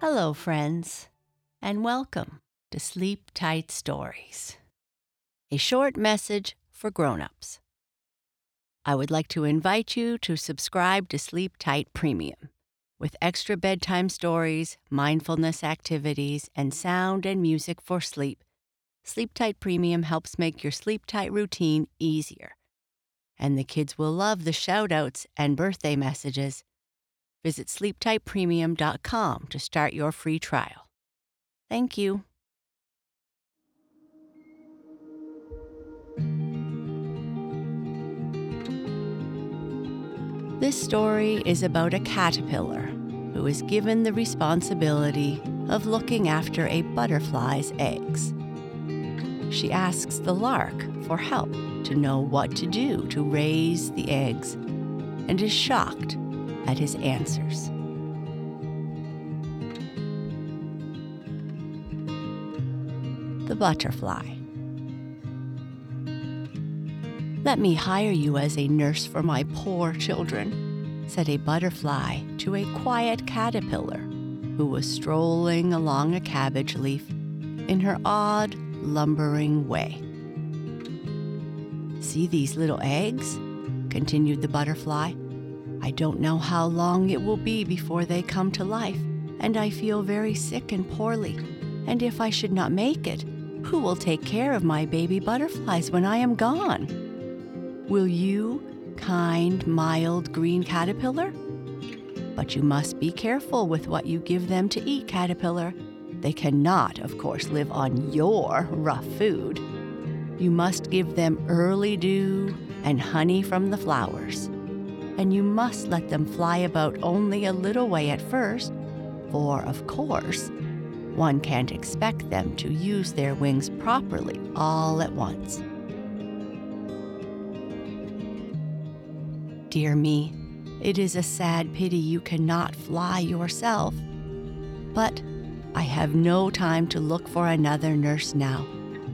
Hello, friends, and welcome to Sleep Tight Stories, a short message for grown-ups. I would like to invite you to subscribe to Sleep Tight Premium with extra bedtime stories, mindfulness activities, and sound and music for sleep. Sleep Tight Premium helps make your sleep tight routine easier. And the kids will love the shout outs and birthday messages Visit sleeptightpremium.com to start your free trial. Thank you. This story is about a caterpillar who is given the responsibility of looking after a butterfly's eggs. She asks the lark for help to know what to do to raise the eggs and is shocked at his answers. The butterfly. Let me hire you as a nurse for my poor children, said a butterfly to a quiet caterpillar who was strolling along a cabbage leaf in her odd, lumbering way. See these little eggs? continued the butterfly. I don't know how long it will be before they come to life, and I feel very sick and poorly. And if I should not make it, who will take care of my baby butterflies when I am gone? Will you, kind, mild green caterpillar? But you must be careful with what you give them to eat, caterpillar. They cannot, of course, live on your rough food. You must give them early dew and honey from the flowers and you must let them fly about only a little way at first, for, of course, one can't expect them to use their wings properly all at once. Dear me, it is a sad pity you cannot fly yourself. But I have no time to look for another nurse now,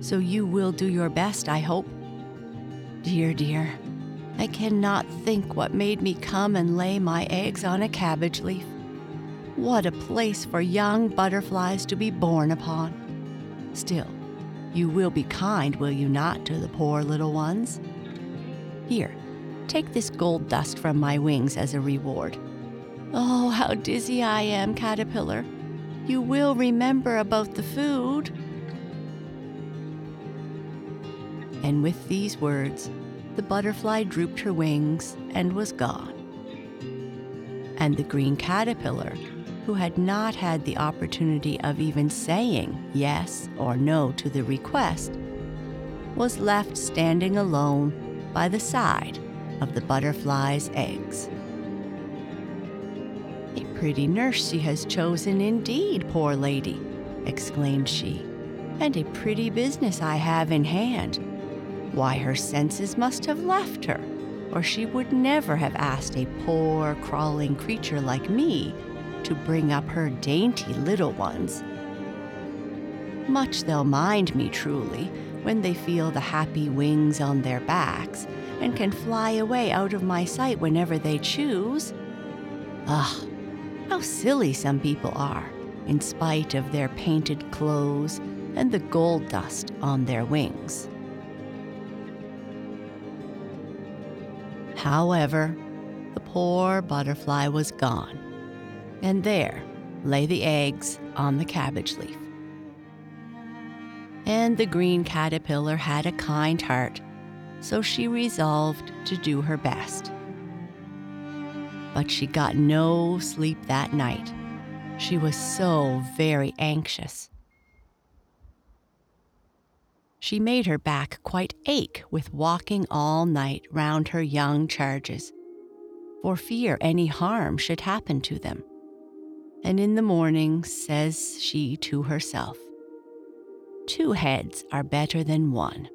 so you will do your best, I hope. Dear, dear, I cannot think what made me come and lay my eggs on a cabbage leaf. What a place for young butterflies to be born upon. Still, you will be kind, will you not, to the poor little ones? Here, take this gold dust from my wings as a reward. Oh, how dizzy I am, caterpillar. You will remember about the food. And with these words, the butterfly drooped her wings and was gone. And the green caterpillar, who had not had the opportunity of even saying yes or no to the request, was left standing alone by the side of the butterfly's eggs. A pretty nurse she has chosen indeed, poor lady, exclaimed she, and a pretty business I have in hand why, her senses must have left her, or she would never have asked a poor, crawling creature like me to bring up her dainty little ones. Much they'll mind me truly when they feel the happy wings on their backs and can fly away out of my sight whenever they choose. Ugh, how silly some people are, in spite of their painted clothes and the gold dust on their wings. However, the poor butterfly was gone, and there lay the eggs on the cabbage leaf. And the green caterpillar had a kind heart, so she resolved to do her best. But she got no sleep that night. She was so very anxious. She made her back quite ache with walking all night round her young charges, for fear any harm should happen to them. And in the morning says she to herself, Two heads are better than one.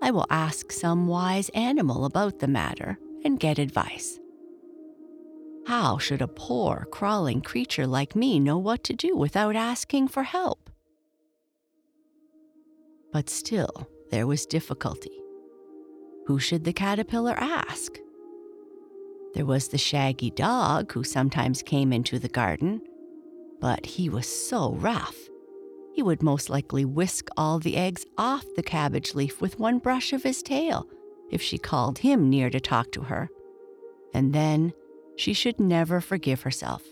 I will ask some wise animal about the matter and get advice. How should a poor, crawling creature like me know what to do without asking for help? But still, there was difficulty. Who should the caterpillar ask? There was the shaggy dog who sometimes came into the garden, But he was so rough. He would most likely whisk all the eggs off the cabbage leaf with one brush of his tail if she called him near to talk to her. And then she should never forgive herself.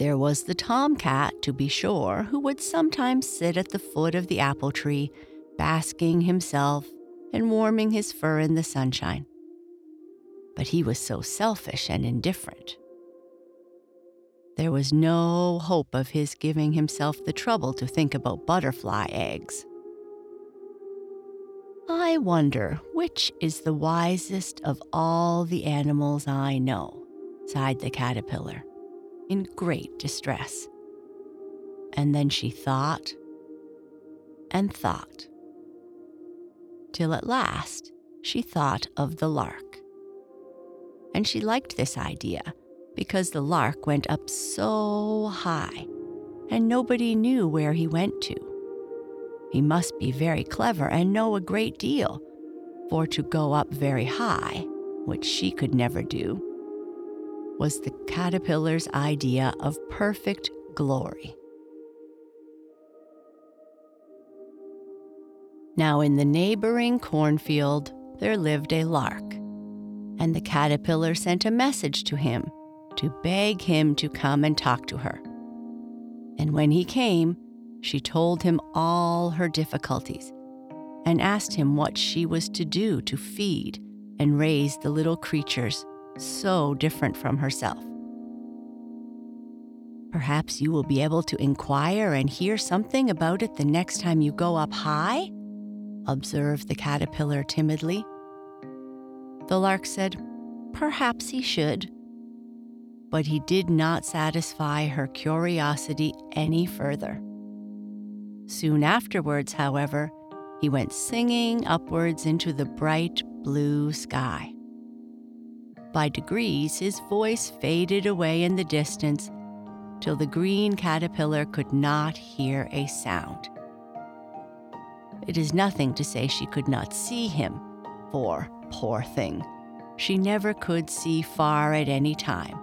There was the tomcat, to be sure, who would sometimes sit at the foot of the apple tree, basking himself and warming his fur in the sunshine. But he was so selfish and indifferent. There was no hope of his giving himself the trouble to think about butterfly eggs. I wonder which is the wisest of all the animals I know, sighed the caterpillar, in great distress. And then she thought and thought, till at last she thought of the lark. And she liked this idea because the lark went up so high and nobody knew where he went to. He must be very clever and know a great deal, for to go up very high, which she could never do, was the caterpillar's idea of perfect glory. Now, in the neighboring cornfield, there lived a lark, and the caterpillar sent a message to him to beg him to come and talk to her. And when he came, she told him all her difficulties and asked him what she was to do to feed and raise the little creatures so different from herself. Perhaps you will be able to inquire and hear something about it the next time you go up high? observed the caterpillar timidly. The lark said, Perhaps he should. But he did not satisfy her curiosity any further. Soon afterwards, however, he went singing upwards into the bright blue sky. By degrees, his voice faded away in the distance till the green caterpillar could not hear a sound. It is nothing to say she could not see him, for, poor thing, she never could see far at any time,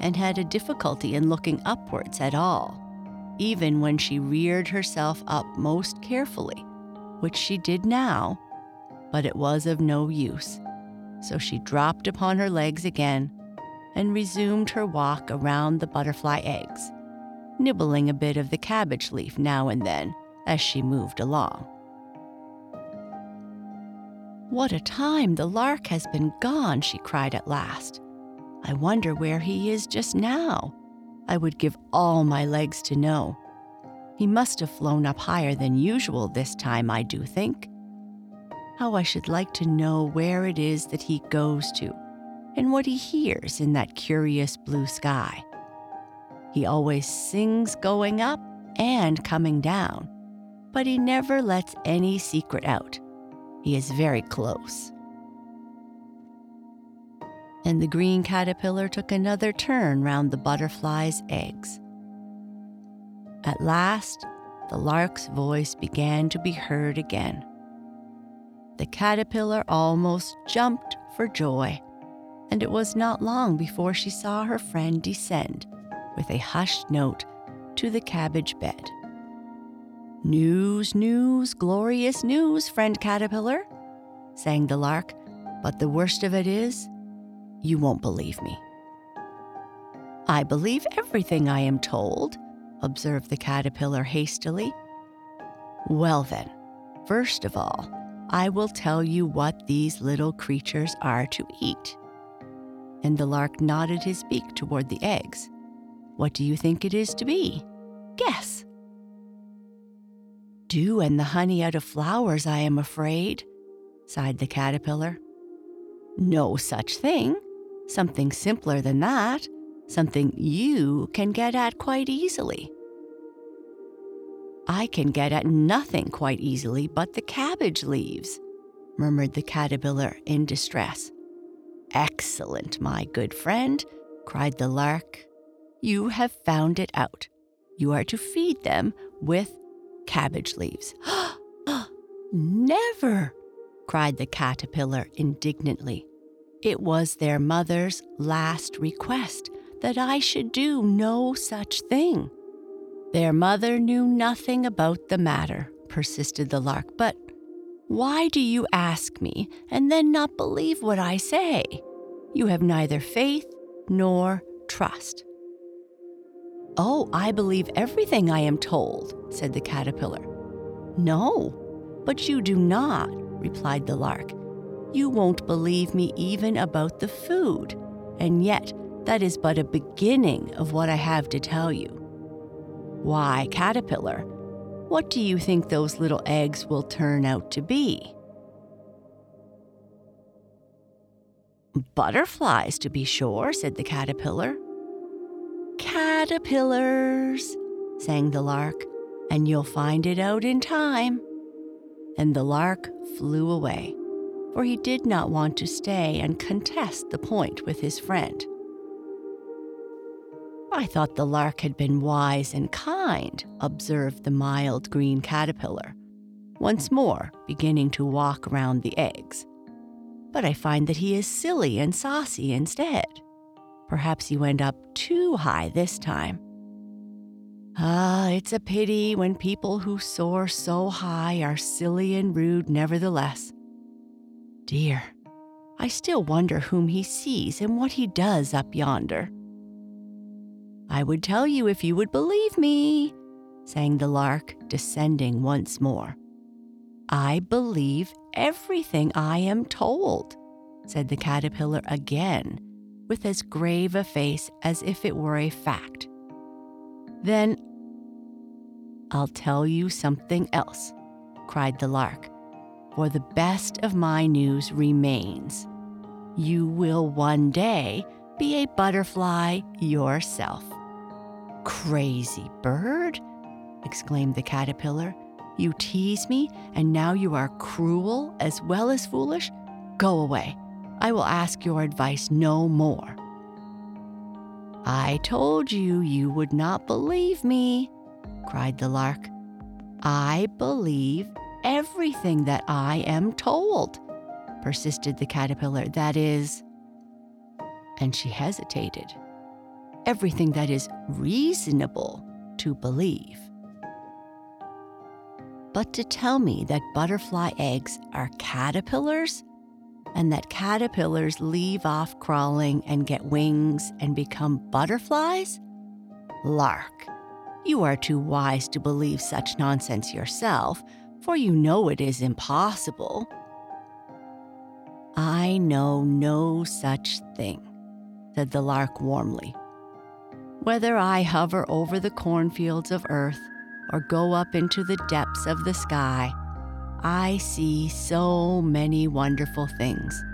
and had a difficulty in looking upwards at all, even when she reared herself up most carefully, which she did now, but it was of no use. So she dropped upon her legs again and resumed her walk around the butterfly eggs, nibbling a bit of the cabbage leaf now and then as she moved along. What a time the lark has been gone, she cried at last. I wonder where he is just now. I would give all my legs to know. He must have flown up higher than usual this time, I do think. How I should like to know where it is that he goes to and what he hears in that curious blue sky. He always sings going up and coming down, but he never lets any secret out. He is very close. And the green caterpillar took another turn round the butterfly's eggs. At last, the lark's voice began to be heard again. The caterpillar almost jumped for joy, and it was not long before she saw her friend descend with a hushed note to the cabbage bed. News, news, glorious news, friend caterpillar, sang the lark, but the worst of it is, you won't believe me. I believe everything I am told, observed the caterpillar hastily. Well, then, first of all, I will tell you what these little creatures are to eat. And the lark nodded his beak toward the eggs. What do you think it is to be? Guess dew and the honey out of flowers, I am afraid, sighed the caterpillar. No such thing. Something simpler than that. Something you can get at quite easily. I can get at nothing quite easily but the cabbage leaves, murmured the caterpillar in distress. Excellent, my good friend, cried the lark. You have found it out. You are to feed them with cabbage leaves. Never! cried the caterpillar indignantly. It was their mother's last request that I should do no such thing. Their mother knew nothing about the matter, persisted the lark, but why do you ask me and then not believe what I say? You have neither faith nor trust. Oh, I believe everything I am told, said the caterpillar. No, but you do not, replied the lark. You won't believe me even about the food, and yet that is but a beginning of what I have to tell you. Why, caterpillar, what do you think those little eggs will turn out to be? Butterflies, to be sure, said the caterpillar. Caterpillars, sang the lark, and you'll find it out in time. And the lark flew away, for he did not want to stay and contest the point with his friend. I thought the lark had been wise and kind, observed the mild green caterpillar, once more beginning to walk round the eggs. But I find that he is silly and saucy instead. Perhaps he went up too high this time. Ah, it's a pity when people who soar so high are silly and rude nevertheless. Dear, I still wonder whom he sees and what he does up yonder. I would tell you if you would believe me, sang the lark, descending once more. I believe everything I am told, said the caterpillar again, with as grave a face as if it were a fact. Then I'll tell you something else, cried the lark, for the best of my news remains. You will one day be a butterfly yourself. Crazy bird, exclaimed the caterpillar. You tease me, and now you are cruel as well as foolish? Go away. I will ask your advice no more. I told you you would not believe me, cried the lark. I believe everything that I am told, persisted the caterpillar. That is, and she hesitated, everything that is reasonable to believe. But to tell me that butterfly eggs are caterpillars? and that caterpillars leave off crawling and get wings and become butterflies? Lark, you are too wise to believe such nonsense yourself, for you know it is impossible. I know no such thing, said the lark warmly. Whether I hover over the cornfields of earth or go up into the depths of the sky, I see so many wonderful things.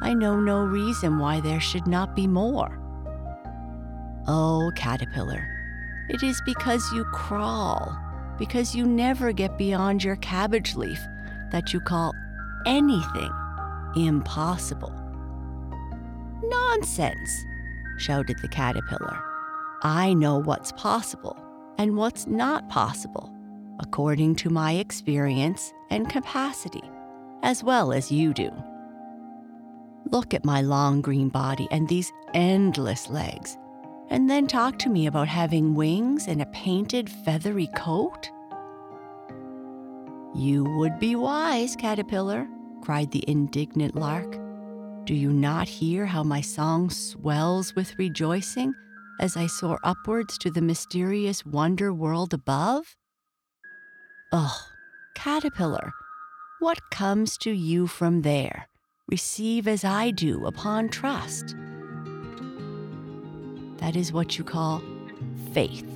I know no reason why there should not be more. Oh, caterpillar, it is because you crawl, because you never get beyond your cabbage leaf, that you call anything impossible. Nonsense, shouted the caterpillar. I know what's possible and what's not possible according to my experience and capacity, as well as you do. Look at my long green body and these endless legs, and then talk to me about having wings and a painted feathery coat? You would be wise, caterpillar, cried the indignant lark. Do you not hear how my song swells with rejoicing as I soar upwards to the mysterious wonder world above? Oh, caterpillar, what comes to you from there? Receive as I do upon trust. That is what you call faith,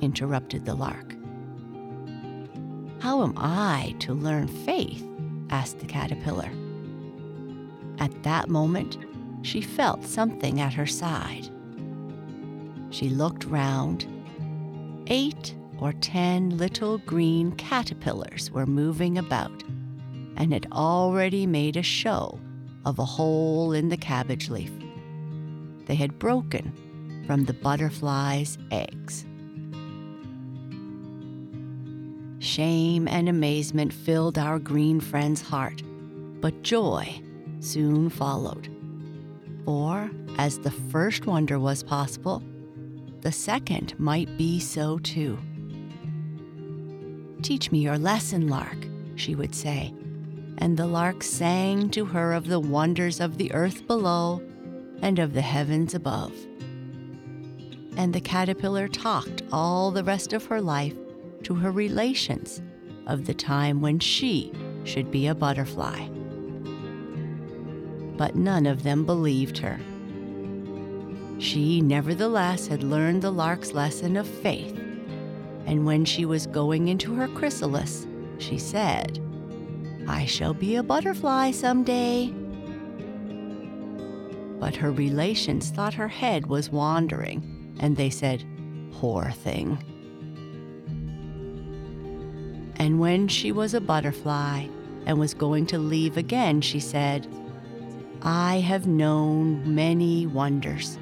interrupted the lark. How am I to learn faith? asked the caterpillar. At that moment, she felt something at her side. She looked round. Eight or ten little green caterpillars were moving about and had already made a show of a hole in the cabbage leaf. They had broken from the butterfly's eggs. Shame and amazement filled our green friend's heart, but joy soon followed. For, as the first wonder was possible, the second might be so too. Teach me your lesson, lark, she would say, and the lark sang to her of the wonders of the earth below and of the heavens above. And the caterpillar talked all the rest of her life to her relations of the time when she should be a butterfly. But none of them believed her. She, nevertheless, had learned the lark's lesson of faith, and when she was going into her chrysalis, she said, I shall be a butterfly some day. But her relations thought her head was wandering, and they said, Poor thing. And when she was a butterfly and was going to leave again, she said, I have known many wonders.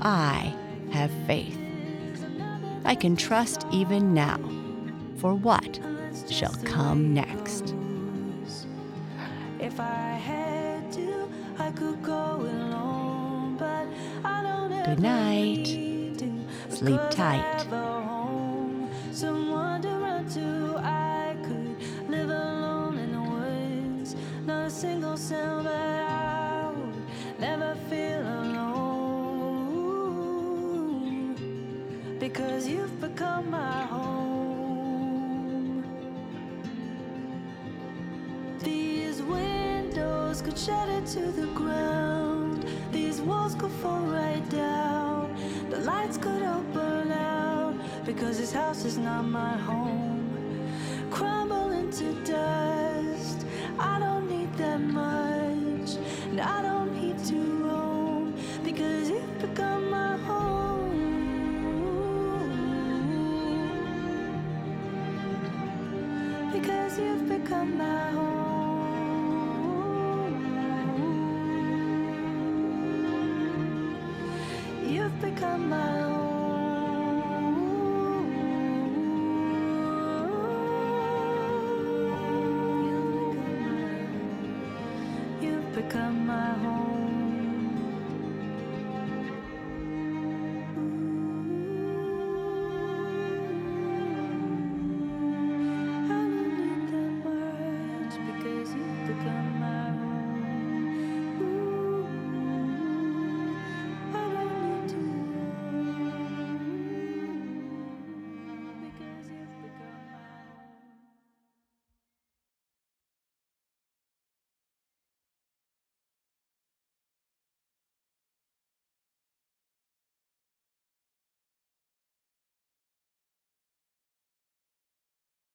I have faith. I can trust even now for what shall come next. If I had to, I could go alone, but I don't Good night. Sleep tight. have a home, someone to run to. I could live alone in the woods, not a single sound, because you've become my home. These windows could shatter to the ground. These walls could fall right down. The lights could all burn out because this house is not my home. You've become my home. You've become my home. You've become my home.